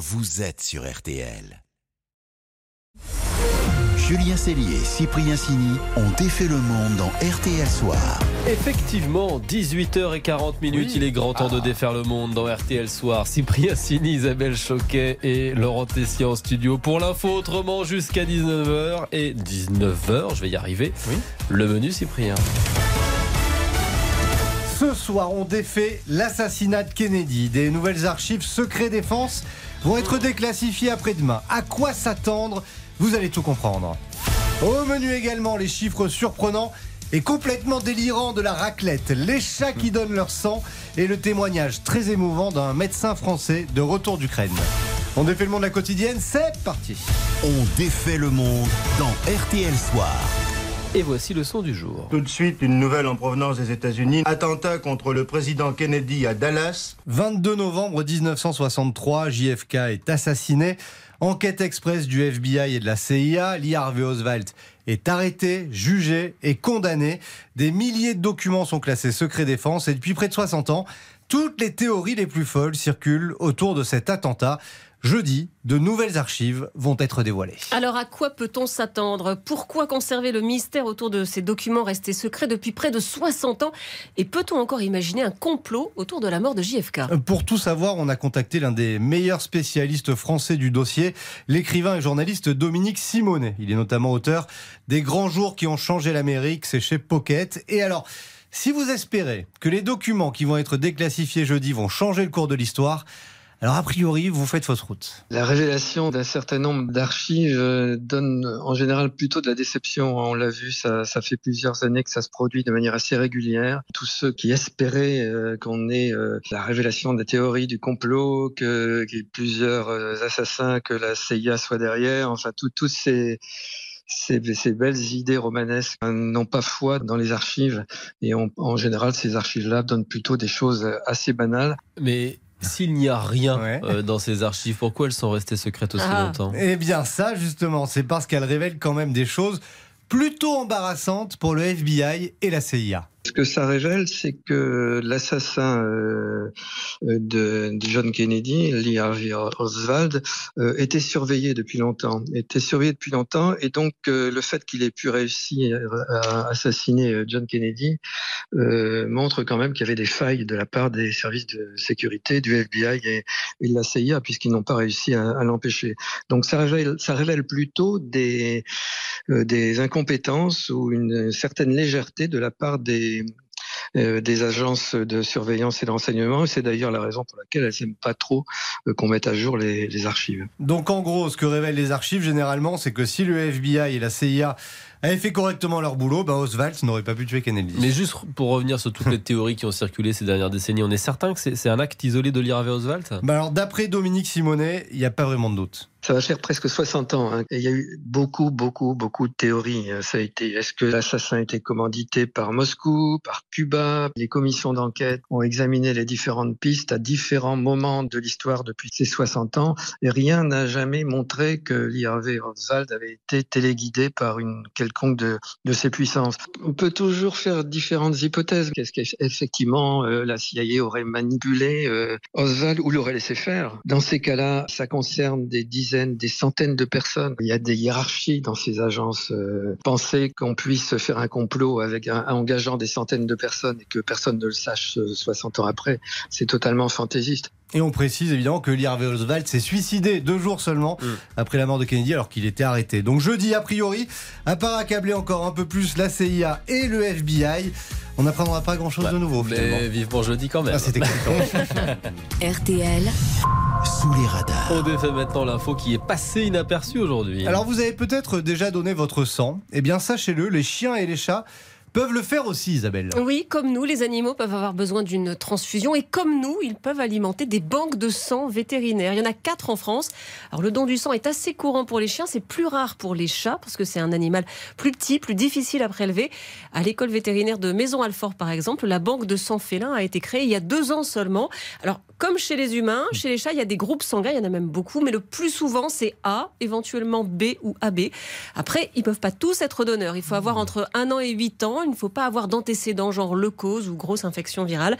vous êtes sur RTL. Julien Cellier et Cyprien Sini ont défait le monde dans RTL Soir. Effectivement, 18h40 minutes, il est grand temps de Ah. défaire le monde dans RTL Soir. Cyprien Sini, Isabelle Choquet et Laurent Tessier en studio pour l'info autrement jusqu'à 19h. Et 19h, je vais y arriver. Le menu Cyprien. Ce soir, on défait l'assassinat de Kennedy. Des nouvelles archives secret défense vont être déclassifiées après-demain. À quoi s'attendre? Vous allez tout comprendre. Au menu également, les chiffres surprenants et complètement délirants de la raclette, les chats qui donnent leur sang et le témoignage très émouvant d'un médecin français de retour d'Ukraine. On défait le monde de la quotidienne, c'est parti. On défait le monde dans RTL Soir. Et voici le son du jour. Tout de suite, une nouvelle en provenance des États-Unis. Attentat contre le président Kennedy à Dallas. 22 novembre 1963, JFK est assassiné. Enquête express du FBI et de la CIA, Lee Harvey Oswald est arrêté, jugé et condamné. Des milliers de documents sont classés secret défense et depuis près de 60 ans, toutes les théories les plus folles circulent autour de cet attentat. Jeudi, de nouvelles archives vont être dévoilées. Alors à quoi peut-on s'attendre? Pourquoi conserver le mystère autour de ces documents restés secrets depuis près de 60 ans? Et peut-on encore imaginer un complot autour de la mort de JFK Pour tout savoir, on a contacté l'un des meilleurs spécialistes français du dossier, l'écrivain et journaliste Dominique Simonet. Il est notamment auteur des grands jours qui ont changé l'Amérique, c'est chez Pocket. Et alors, si vous espérez que les documents qui vont être déclassifiés jeudi vont changer le cours de l'histoire, alors a priori, vous faites fausse route. La révélation d'un certain nombre d'archives euh, donne en général plutôt de la déception. On l'a vu, ça, ça fait plusieurs années que ça se produit de manière assez régulière. Tous ceux qui espéraient euh, qu'on ait euh, la révélation des théories du complot, que- qu'il y ait plusieurs euh, assassins, que la CIA soit derrière, enfin tout- tous ces ces, ces belles idées romanesques n'ont pas foi dans les archives et on- en général ces archives-là donnent plutôt des choses assez banales. Mais s'il n'y a rien Ouais. euh, dans ces archives, pourquoi elles sont restées secrètes aussi Ah. longtemps? Eh bien ça, justement, c'est parce qu'elle révèle quand même des choses plutôt embarrassantes pour le FBI et la CIA. Ce que ça révèle, c'est que l'assassin euh, de, de John Kennedy, Lee Harvey Oswald, euh, était surveillé depuis longtemps. Était surveillé depuis longtemps, et donc euh, le fait qu'il ait pu réussir à assassiner euh, John Kennedy euh, montre quand même qu'il y avait des failles de la part des services de sécurité, du FBI et, de la CIA, puisqu'ils n'ont pas réussi à, à l'empêcher. Donc ça révèle, ça révèle plutôt des, euh, des incompétences ou une certaine légèreté de la part des euh, des agences de surveillance et de renseignement. Et c'est d'ailleurs la raison pour laquelle elles n'aiment pas trop euh, qu'on mette à jour les, les archives. Donc en gros, ce que révèlent les archives généralement, c'est que si le FBI et la CIA avaient fait correctement leur boulot, bah Oswald n'aurait pas pu tuer Kennedy. Mais juste pour revenir sur toutes les théories qui ont circulé ces dernières décennies, on est certain que c'est un acte isolé de Harvey Oswald Bah alors d'après Dominique Simonet, il n'y a pas vraiment de doute. Ça va faire presque 60 ans. hein. Il y a eu beaucoup, beaucoup, beaucoup de théories. Été, est-ce que l'assassin a été commandité par Moscou, par Cuba? Les commissions d'enquête ont examiné les différentes pistes à différents moments de l'histoire depuis ces 60 ans. Et rien n'a jamais montré que Harvey Oswald avait été téléguidé par une quelconque de, de ces puissances. On peut toujours faire différentes hypothèses. Qu'est-ce qu'effectivement euh, la CIA aurait manipulé euh, Oswald ou l'aurait laissé faire? Dans ces cas-là, ça concerne des dizaines, des centaines de personnes. Il y a des hiérarchies dans ces agences. Euh, penser qu'on puisse faire un complot avec un, engageant des centaines de personnes et que personne ne le sache euh, 60 ans après, c'est totalement fantaisiste. Et on précise évidemment que Lee Harvey Oswald s'est suicidé deux jours seulement Mm. après la mort de Kennedy alors qu'il était arrêté. Donc jeudi, a priori, à part accabler encore un peu plus la CIA et le FBI, on n'apprendra pas grand-chose de nouveau finalement. Mais vivement jeudi quand même. Ah, c'était. RTL, Sous les radars. On défait maintenant l'info qui est passée inaperçue aujourd'hui. Alors vous avez peut-être déjà donné votre sang. Eh bien sachez-le, les chiens et les chats peuvent le faire aussi Isabelle. Oui, comme nous, les animaux peuvent avoir besoin d'une transfusion et comme nous, ils peuvent alimenter des banques de sang vétérinaires. Il y en a quatre en France. Alors le don du sang est assez courant pour les chiens, c'est plus rare pour les chats parce que c'est un animal plus petit, plus difficile à prélever. À l'école vétérinaire de Maison-Alfort, par exemple, la banque de sang félin a été créée il y a deux ans seulement. Alors comme chez les humains, chez les chats, il y a des groupes sanguins, il y en a même beaucoup, mais le plus souvent c'est A, éventuellement B ou AB. Après, ils peuvent pas tous être donneurs. Il faut avoir entre un an et 8 ans il ne faut pas avoir d'antécédents genre leucose ou grosse infection virale.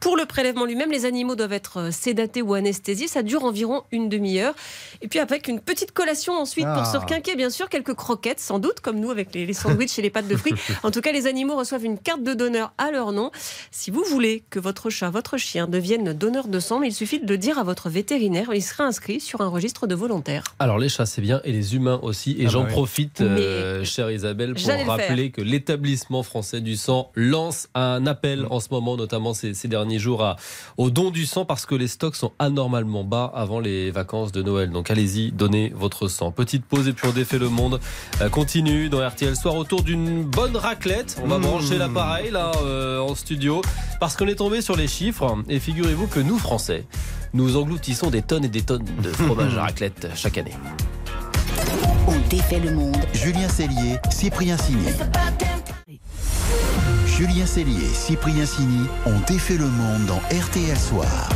Pour le prélèvement lui-même, les animaux doivent être euh, sédatés ou anesthésiés. Ça dure environ une demi-heure. Et puis avec une petite collation ensuite pour Ah. se requinquer, bien sûr, quelques croquettes, sans doute, comme nous avec les, les sandwichs et les pâtes de fruits. En tout cas, les animaux reçoivent une carte de donneur à leur nom. Si vous voulez que votre chat, votre chien devienne donneur de sang, mais il suffit de le dire à votre vétérinaire. Il sera inscrit sur un registre de volontaires. Alors les chats c'est bien et les humains aussi et Ah j'en bah oui. profite euh, chère Isabelle pour le rappeler que l'établissement français du sang lance un appel en ce moment notamment ces, ces derniers jours à, au don du sang parce que les stocks sont anormalement bas avant les vacances de Noël. Donc allez-y donnez votre sang. Petite pause et puis on défait le monde. Euh, continue dans RTL Soir autour d'une bonne raclette. On va Mmh. brancher l'appareil là euh, en studio parce qu'on est tombé sur les chiffres. Et figurez-vous que nous français nous engloutissons des tonnes et des tonnes de fromage à raclette chaque année. On défait le monde. Julien Cellier, Cyprien Signé. Julien Cellier et Cyprien Signy ont défait le monde dans RTL Soir.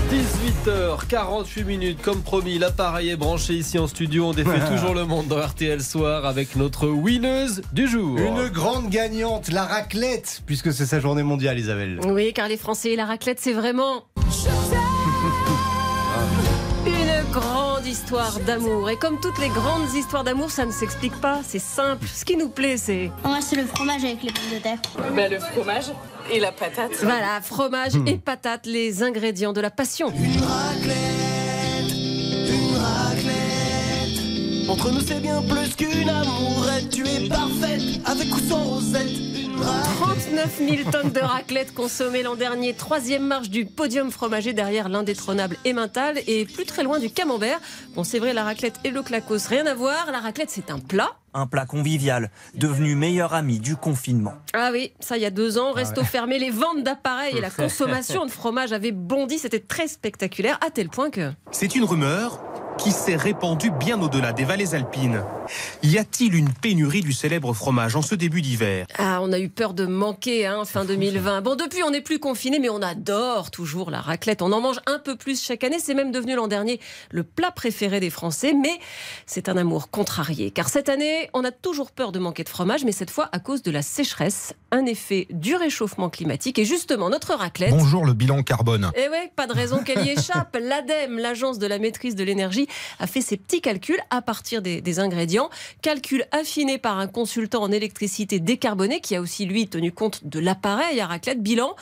18h48 minutes, comme promis, l'appareil est branché ici en studio. On défait toujours le monde dans RTL Soir avec notre winneuse du jour. Une grande gagnante, la raclette, puisque c'est sa journée mondiale, Isabelle. Oui, car les Français, la raclette, c'est vraiment. Une grande histoire d'amour. Et comme toutes les grandes histoires d'amour, ça ne s'explique pas. C'est simple. Ce qui nous plaît, c'est. Moi, c'est le fromage avec les pommes de terre. Ben, le fromage et la patate. Voilà, fromage et patates, les ingrédients de la passion. Entre nous, c'est bien plus qu'une amourette. Tu es parfaite, avec ou sans rosette. 39 000 tonnes de raclette consommées l'an dernier. Troisième marche du podium fromager derrière l'indétrônable Emmental et plus très loin du camembert. Bon, c'est vrai, la raclette et le clacos, rien à voir. La raclette, c'est un plat. Un plat convivial, devenu meilleur ami du confinement. Ah oui, ça il y a deux ans, resto fermé, les ventes d'appareils et la consommation de fromage avait bondi, c'était très spectaculaire, à tel point que... C'est une rumeur qui s'est répandue bien au-delà des vallées alpines. Y a-t-il une pénurie du célèbre fromage en ce début d'hiver? Ah, on a eu peur de manquer, hein, fin 2020. Bon, depuis, on n'est plus confiné, mais on adore toujours la raclette. On en mange un peu plus chaque année. C'est même devenu l'an dernier le plat préféré des Français. Mais c'est un amour contrarié. Car cette année, on a toujours peur de manquer de fromage, mais cette fois à cause de la sécheresse, un effet du réchauffement climatique. Et justement, notre raclette. Bonjour le bilan carbone. Eh ouais, pas de raison qu'elle y échappe. L'ADEME, l'agence de la maîtrise de l'énergie, a fait ses petits calculs à partir des, ingrédients. Calculs affinés par un consultant en électricité décarbonée qui a aussi, lui, tenu compte de l'appareil à raclette. Bilan,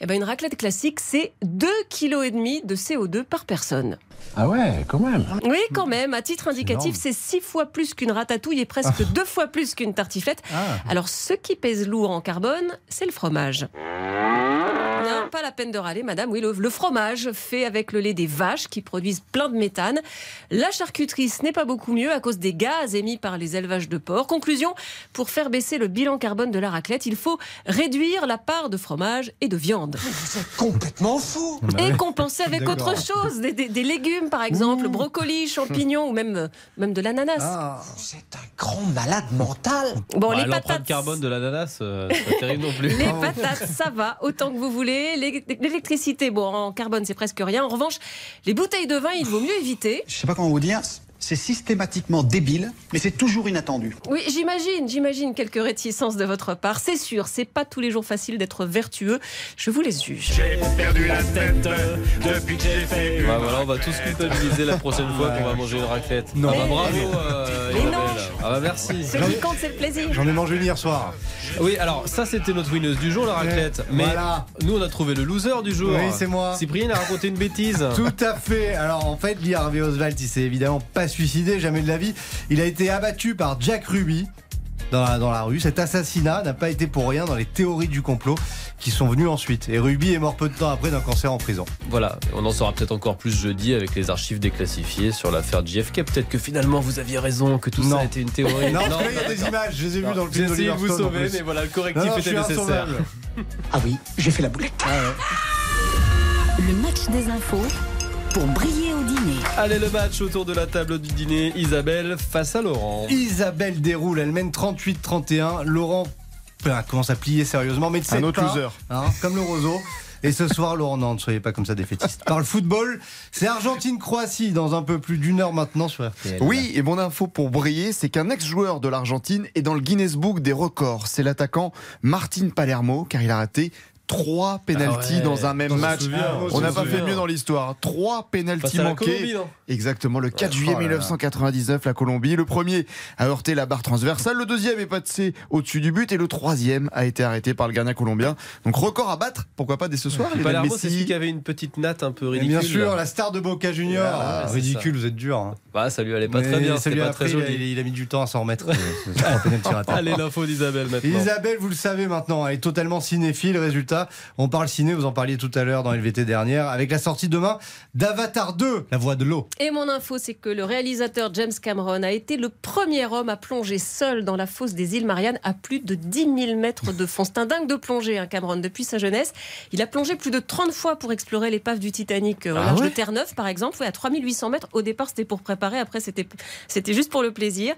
eh ben, une raclette classique, c'est 2,5 kg de CO2 par personne. Ah ouais, quand même. Oui, quand même. À titre indicatif, c'est six fois plus qu'une ratatouille et presque deux fois plus qu'une tartiflette. Ah. Alors, ce qui pèse lourd en carbone, c'est le fromage. Non, pas la peine de râler, madame. Oui, le, le fromage fait avec le lait des vaches qui produisent plein de méthane. La charcuterie, ce n'est pas beaucoup mieux à cause des gaz émis par les élevages de porc. Conclusion, pour faire baisser le bilan carbone de la raclette, il faut réduire la part de fromage et de viande. Vous êtes complètement fou Et compenser avec autre chose, des, des- des légumes par exemple, brocolis, champignons ou même, euh, même de l'ananas. Ah. Êtes un grand malade mental Bon, Bah, les patates. carbone de l'ananas, euh, c'est pas terrible non plus. Les patates, ça va, autant que vous voulez. L'é- L'électricité, bon, en carbone, c'est presque rien. En revanche, les bouteilles de vin, il vaut mieux éviter. Je sais pas comment vous dire, c'est systématiquement débile, mais c'est toujours inattendu. Oui, j'imagine, j'imagine quelques réticences de votre part. C'est sûr, c'est pas tous les jours facile d'être vertueux. Je vous les juge. J'ai perdu la tête depuis que j'ai fait Bah voilà, on va tous culpabiliser la prochaine fois qu'on va manger une raclette. Non. Ah bah bravo euh, Mais non. Ah bah merci. Ce qui compte, c'est le plaisir. J'en ai mangé une hier soir. Oui, alors ça c'était notre winneuse du jour, la raclette. Mais Voilà. nous on a trouvé le loser du jour. Oui, c'est moi. Cyprien a raconté une bêtise. Tout à fait. Alors en fait, Harvey Oswald, il s'est évidemment pas suicidé, jamais de la vie. Il a été abattu par Jack Ruby. Dans la, dans la rue. Cet assassinat n'a pas été pour rien dans les théories du complot qui sont venues ensuite. Et Ruby est mort peu de temps après d'un cancer en prison. Voilà, on en saura peut-être encore plus jeudi avec les archives déclassifiées sur l'affaire JFK. Peut-être que finalement vous aviez raison, que tout Non. ça été une théorie. Non, là, il y a des images, je les ai vues dans le J'ai film essayé de vous sauver, mais voilà, le Non, correctif non, était nécessaire. Ah oui, j'ai fait la boulette. Le match des infos pour briller dîner. Allez, le match autour de la table du dîner. Isabelle face à Laurent. Isabelle déroule, elle mène 38-31. Laurent ben, commence à plier sérieusement, mais ne Un autre pas, loser. hein, comme le roseau. Et ce soir, Laurent, non, ne soyez pas comme ça défaitiste. Par le football, c'est Argentine-Croatie dans un peu plus d'une heure maintenant sur RTL. Oui, et mon info pour briller, c'est qu'un ex-joueur de l'Argentine est dans le Guinness Book des records. C'est l'attaquant Martin Palermo, car il a raté trois pénalties Ah ouais. dans un même On match. souvient, on n'a pas fait mieux dans l'histoire. Trois pénalties manqués. Colombie, non Exactement, le 4 Oh juillet là là. 1999, la Colombie. Le premier a heurté la barre transversale, le deuxième est passé au-dessus du but et le troisième a été arrêté par le gardien colombien. Donc record à battre, pourquoi pas dès ce soir. Messi. c'est celui qui avait une petite natte un peu Et ridicule. bien sûr, là. la star de Boca Junior. Ah, c'est Ridicule, vous êtes dur. hein. Bah, ça lui allait pas Mais très bien. ça lui a pas très il a- joli. il a mis du temps à s'en remettre. Allez, l'info d'Isabelle maintenant. Isabelle, vous le savez maintenant, elle est totalement cinéphile. Résultat, on parle ciné, vous en parliez tout à l'heure dans LVT dernière, avec la sortie demain d'Avatar 2, la voix de l'eau. Et mon info, c'est que le réalisateur James Cameron a été le premier homme à plonger seul dans la fosse des îles Mariannes à plus de 10 000 mètres de fond. C'est un dingue de plonger, hein, Cameron, depuis sa jeunesse. Il a plongé plus de 30 fois pour explorer l'épave du Titanic euh, au Ah large ouais de Terre-Neuve, par exemple. Oui, à 3800 mètres. Au départ, c'était pour préparer, après, c'était c'était juste pour le plaisir.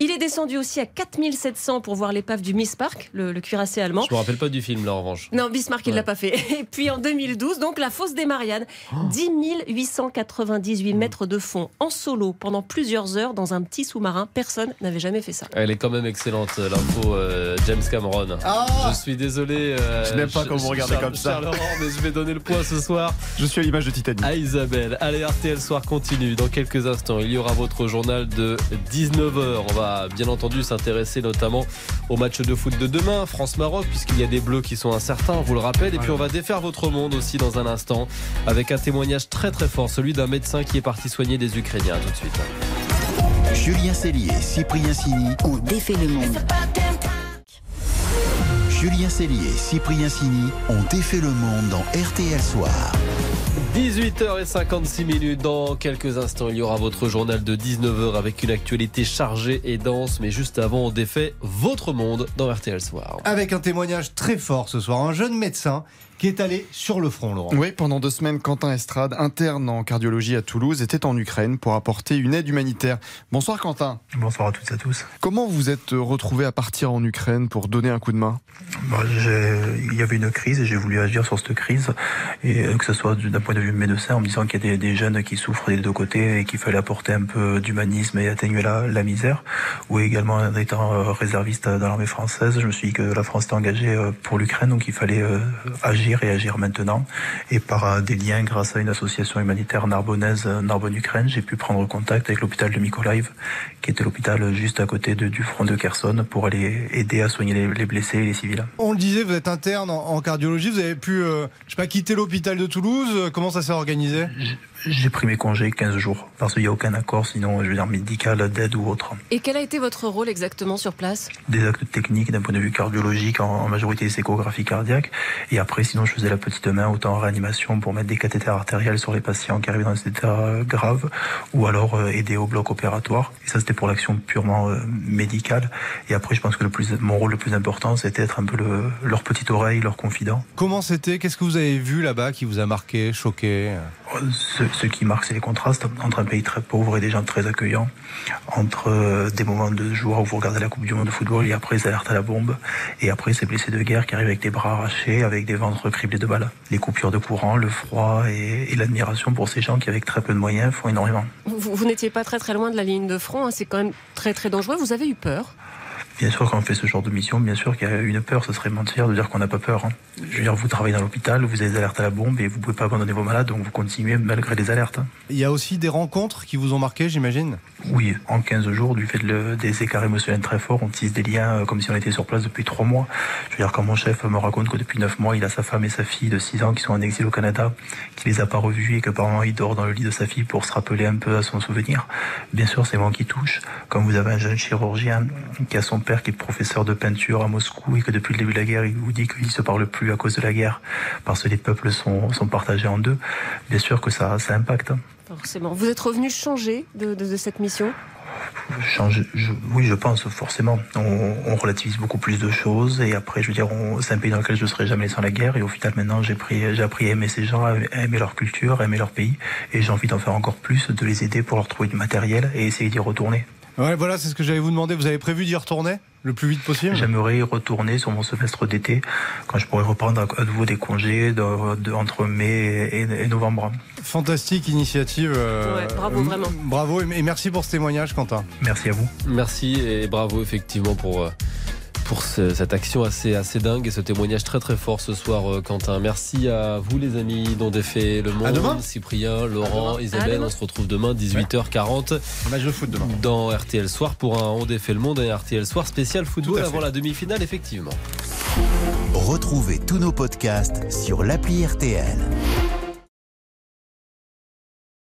Il est descendu aussi à 4700 pour voir l'épave du Miss Park, le, le cuirassé allemand. Je me rappelle pas du film, là, en revanche. Non, Bismarck, il Ouais. l'a pas fait. Et puis en 2012, donc la fosse des Mariannes, Oh. 10 898 mètres de fond en solo pendant plusieurs heures dans un petit sous-marin. Personne n'avait jamais fait ça. Elle est quand même excellente, euh, l'info euh, James Cameron. Ah je suis désolé. euh, Je n'aime pas quand vous regardez comme ça. Laurent, mais je vais donner le point ce soir Je suis à l'image de Titanic. à Isabelle. Allez, RTL Soir continue. Dans quelques instants, il y aura votre journal de 19h. On va bien entendu s'intéresser notamment au match de foot de demain, France-Maroc, puisqu'il y a des bleus qui sont incertains, vous le rappelle. Et puis on va défaire votre monde aussi dans un instant avec un témoignage très très fort, celui d'un médecin qui est parti soigner des Ukrainiens. Tout de suite. Julien Cellier, Cyprien Sini. On défait le monde. Julien Cellier, Cyprien Sini ont défait le monde dans RTL Soir. 18h56 minutes. Dans quelques instants, il y aura votre journal de 19h avec une actualité chargée et dense. Mais juste avant, on défait votre monde dans RTL Soir. Avec un témoignage très fort ce soir, un jeune médecin qui est allé sur le front, Laurent. Oui, pendant deux semaines, Quentin Estrade, interne en cardiologie à Toulouse, était en Ukraine pour apporter une aide humanitaire. Bonsoir Quentin. Bonsoir à toutes et à tous. Comment vous êtes retrouvé à partir en Ukraine pour donner un coup de main? Bon, j'ai- il y avait une crise et j'ai voulu agir sur cette crise, et euh, que ce soit du- d'un point de vue médecin, en me disant qu'il y a des, des jeunes qui souffrent des deux côtés et qu'il fallait apporter un peu d'humanisme et atténuer la, la misère, ou également en étant euh, réserviste dans l'armée française, je me suis dit que la France était engagée euh, pour l'Ukraine, donc il fallait euh, agir et agir maintenant. Et par des liens, grâce à une association humanitaire narbonnaise, euh, Narbonne-Ukraine, j'ai pu prendre contact avec l'hôpital de Mykolaiv, qui était l'hôpital juste à côté de- du front de Kherson, pour aller aider à soigner les, les blessés et les civils. On le disait, vous êtes interne en, en cardiologie, vous avez pu, euh, je sais pas, quitter l'hôpital de Toulouse. Euh, Comment ça s'est organisé? J'ai pris mes congés 15 jours, parce qu'il n'y a aucun accord, sinon, je veux dire, médical, d'aide ou autre. Et quel a été votre rôle exactement sur place? Des actes techniques d'un point de vue cardiologique, en, en majorité des échographies cardiaques. Et après, sinon, je faisais la petite main, autant en réanimation pour mettre des cathéters artériels sur les patients qui arrivaient dans des états euh, graves, ou alors euh, aider au bloc opératoire. Et ça, c'était pour l'action purement euh, médicale. Et après, je pense que le plus, mon rôle le plus important, c'était être un peu le, leur petite oreille, leur confident. Comment c'était? Qu'est-ce que vous avez vu là-bas qui vous a marqué, choqué? Ce, ce qui marque, c'est les contrastes entre un pays très pauvre et des gens très accueillants, entre euh, des moments de joie où vous regardez la Coupe du Monde de football et après, les alertes à la bombe, et après, ces blessés de guerre qui arrivent avec des bras arrachés, avec des ventres criblés de balles. Les coupures de courant, le froid et, l'admiration pour ces gens qui, avec très peu de moyens, font énormément. Vous, vous n'étiez pas très très loin de la ligne de front, hein, c'est quand même très très dangereux. Vous avez eu peur? Bien sûr, quand on fait ce genre de mission, bien sûr qu'il y a une peur, ce serait mentir de dire qu'on n'a pas peur. hein. Je veux dire, vous travaillez dans l'hôpital, vous avez des alertes à la bombe et vous pouvez pas abandonner vos malades, donc vous continuez malgré les alertes. hein. Il y a aussi des rencontres qui vous ont marqué, j'imagine? Oui, en 15 jours, du fait de le- des écarts émotionnels très forts, on tisse des liens euh, comme si on était sur place depuis 3 mois. Je veux dire, quand mon chef me raconte que depuis 9 mois, il a sa femme et sa fille de 6 ans qui sont en exil au Canada, qu'il les a pas revus et que par moment il dort dans le lit de sa fille pour se rappeler un peu à son souvenir. Bien sûr, c'est moi qui touche. Comme vous avez un jeune chirurgien qui a son père qui est professeur de peinture à Moscou et que depuis le début de la guerre, il vous dit qu'il se parle plus à cause de la guerre parce que les peuples sont, sont partagés en deux. Bien sûr que ça, ça impacte. Forcément. Vous êtes revenu changer de, de- de cette mission? Change, je- oui, je pense forcément. On, on relativise beaucoup plus de choses et après, je veux dire, c'est un pays dans lequel je ne serai jamais sans la guerre et au final, maintenant, j'ai appris à aimer ces gens, à aimer leur culture, à aimer leur pays et j'ai envie d'en faire encore plus, de les aider pour leur trouver du matériel et essayer d'y retourner. Ouais, voilà, c'est ce que j'allais vous demander. Vous avez prévu d'y retourner le plus vite possible? J'aimerais y retourner sur mon semestre d'été, quand je pourrais reprendre à nouveau des congés de- de- entre mai et, et novembre. Fantastique initiative. euh, Ouais, bravo, vraiment. Bravo et et merci pour ce témoignage, Quentin. Merci à vous. Merci et bravo effectivement pour, euh, pour ce- cette action assez, assez dingue et ce témoignage très très fort ce soir euh, Quentin. Merci à vous les amis dont défait Le Monde, demain. Cyprien, Laurent, À Isabelle. On se retrouve demain 18h40 Match de foot demain. dans RTL Soir pour un On défait le monde et un RTL Soir spécial football avant la demi-finale effectivement. Retrouvez tous nos podcasts sur l'appli RTL.